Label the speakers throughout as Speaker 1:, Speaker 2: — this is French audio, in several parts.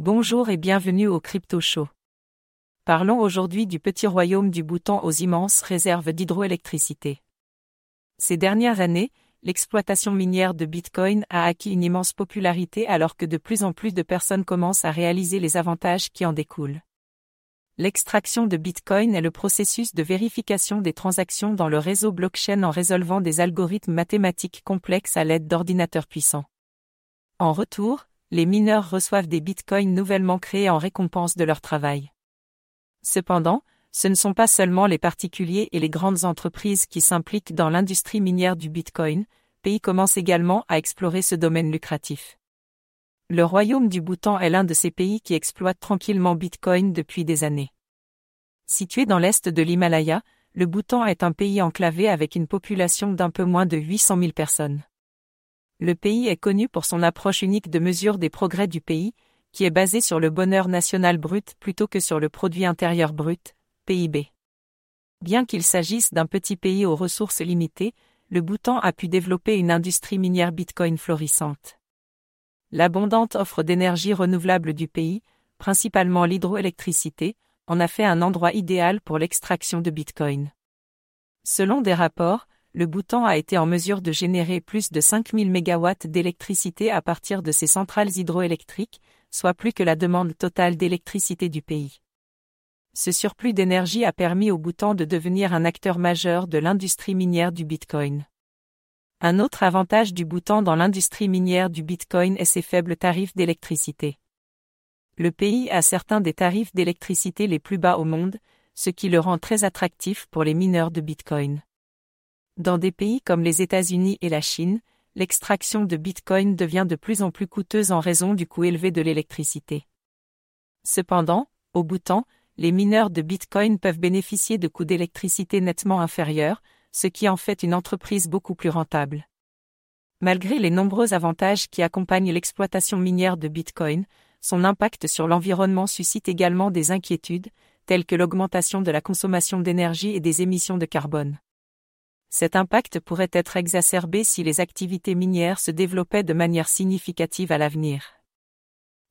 Speaker 1: Bonjour et bienvenue au Crypto Show. Parlons aujourd'hui du petit royaume du Bhoutan aux immenses réserves d'hydroélectricité. Ces dernières années, l'exploitation minière de Bitcoin a acquis une immense popularité alors que de plus en plus de personnes commencent à réaliser les avantages qui en découlent. L'extraction de Bitcoin est le processus de vérification des transactions dans le réseau blockchain en résolvant des algorithmes mathématiques complexes à l'aide d'ordinateurs puissants. En retour, les mineurs reçoivent des bitcoins nouvellement créés en récompense de leur travail. Cependant, ce ne sont pas seulement les particuliers et les grandes entreprises qui s'impliquent dans l'industrie minière du bitcoin, pays commence également à explorer ce domaine lucratif. Le royaume du Bhoutan est l'un de ces pays qui exploitent tranquillement bitcoin depuis des années. Situé dans l'est de l'Himalaya, le Bhoutan est un pays enclavé avec une population d'un peu moins de 800 000 personnes. Le pays est connu pour son approche unique de mesure des progrès du pays, qui est basée sur le bonheur national brut plutôt que sur le produit intérieur brut, PIB. Bien qu'il s'agisse d'un petit pays aux ressources limitées, le Bhoutan a pu développer une industrie minière Bitcoin florissante. L'abondante offre d'énergie renouvelable du pays, principalement l'hydroélectricité, en a fait un endroit idéal pour l'extraction de Bitcoin. Selon des rapports, le Bhoutan a été en mesure de générer plus de 5000 MW d'électricité à partir de ses centrales hydroélectriques, soit plus que la demande totale d'électricité du pays. Ce surplus d'énergie a permis au Bhoutan de devenir un acteur majeur de l'industrie minière du Bitcoin. Un autre avantage du Bhoutan dans l'industrie minière du Bitcoin est ses faibles tarifs d'électricité. Le pays a certains des tarifs d'électricité les plus bas au monde, ce qui le rend très attractif pour les mineurs de Bitcoin. Dans des pays comme les États-Unis et la Chine, l'extraction de Bitcoin devient de plus en plus coûteuse en raison du coût élevé de l'électricité. Cependant, au temps, les mineurs de Bitcoin peuvent bénéficier de coûts d'électricité nettement inférieurs, ce qui en fait une entreprise beaucoup plus rentable. Malgré les nombreux avantages qui accompagnent l'exploitation minière de Bitcoin, son impact sur l'environnement suscite également des inquiétudes, telles que l'augmentation de la consommation d'énergie et des émissions de carbone cet impact pourrait être exacerbé si les activités minières se développaient de manière significative à l'avenir.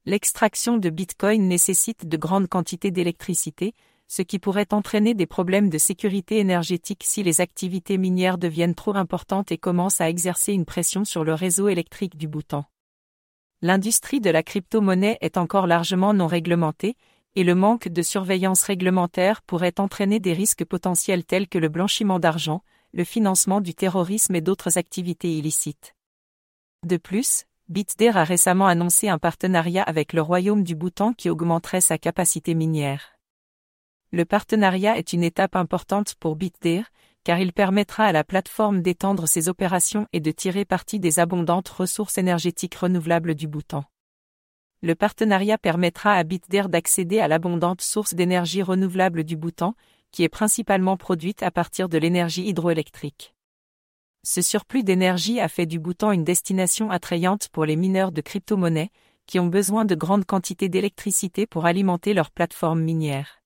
Speaker 1: L'extraction de Bitcoin nécessite de grandes quantités d'électricité, ce qui pourrait entraîner des problèmes de sécurité énergétique si les activités minières deviennent trop importantes et commencent à exercer une pression sur le réseau électrique du Bhoutan. L'industrie de la crypto-monnaie est encore largement non réglementée, et le manque de surveillance réglementaire pourrait entraîner des risques potentiels tels que le blanchiment d'argent, le financement du terrorisme et d'autres activités illicites. De plus, BitDair a récemment annoncé un partenariat avec le Royaume du Bhoutan qui augmenterait sa capacité minière. Le partenariat est une étape importante pour BitDair, car il permettra à la plateforme d'étendre ses opérations et de tirer parti des abondantes ressources énergétiques renouvelables du Bhoutan. Le partenariat permettra à BitDair d'accéder à l'abondante source d'énergie renouvelable du Bhoutan, qui est principalement produite à partir de l'énergie hydroélectrique. Ce surplus d'énergie a fait du Bhoutan une destination attrayante pour les mineurs de crypto-monnaies, qui ont besoin de grandes quantités d'électricité pour alimenter leurs plateformes minières.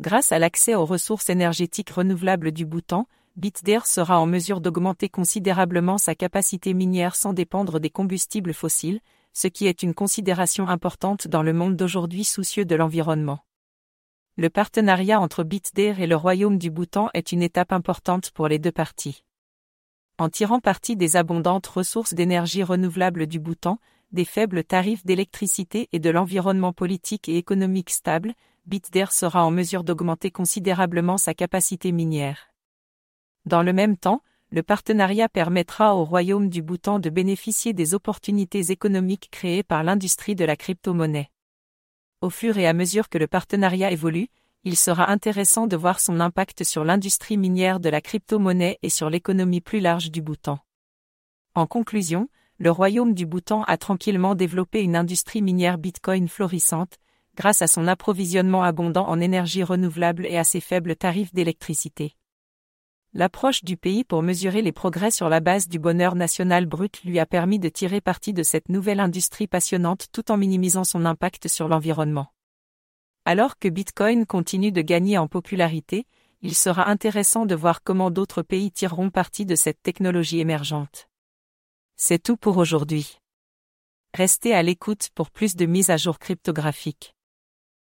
Speaker 1: Grâce à l'accès aux ressources énergétiques renouvelables du Bhoutan, BitDair sera en mesure d'augmenter considérablement sa capacité minière sans dépendre des combustibles fossiles, ce qui est une considération importante dans le monde d'aujourd'hui soucieux de l'environnement le partenariat entre BitDair et le Royaume du Bhoutan est une étape importante pour les deux parties. En tirant parti des abondantes ressources d'énergie renouvelable du Bhoutan, des faibles tarifs d'électricité et de l'environnement politique et économique stable, BitDair sera en mesure d'augmenter considérablement sa capacité minière. Dans le même temps, le partenariat permettra au Royaume du Bhoutan de bénéficier des opportunités économiques créées par l'industrie de la crypto-monnaie au fur et à mesure que le partenariat évolue, il sera intéressant de voir son impact sur l'industrie minière de la crypto-monnaie et sur l'économie plus large du Bhoutan. En conclusion, le royaume du Bhoutan a tranquillement développé une industrie minière Bitcoin florissante, grâce à son approvisionnement abondant en énergie renouvelable et à ses faibles tarifs d'électricité. L'approche du pays pour mesurer les progrès sur la base du bonheur national brut lui a permis de tirer parti de cette nouvelle industrie passionnante tout en minimisant son impact sur l'environnement. Alors que Bitcoin continue de gagner en popularité, il sera intéressant de voir comment d'autres pays tireront parti de cette technologie émergente. C'est tout pour aujourd'hui. Restez à l'écoute pour plus de mises à jour cryptographiques.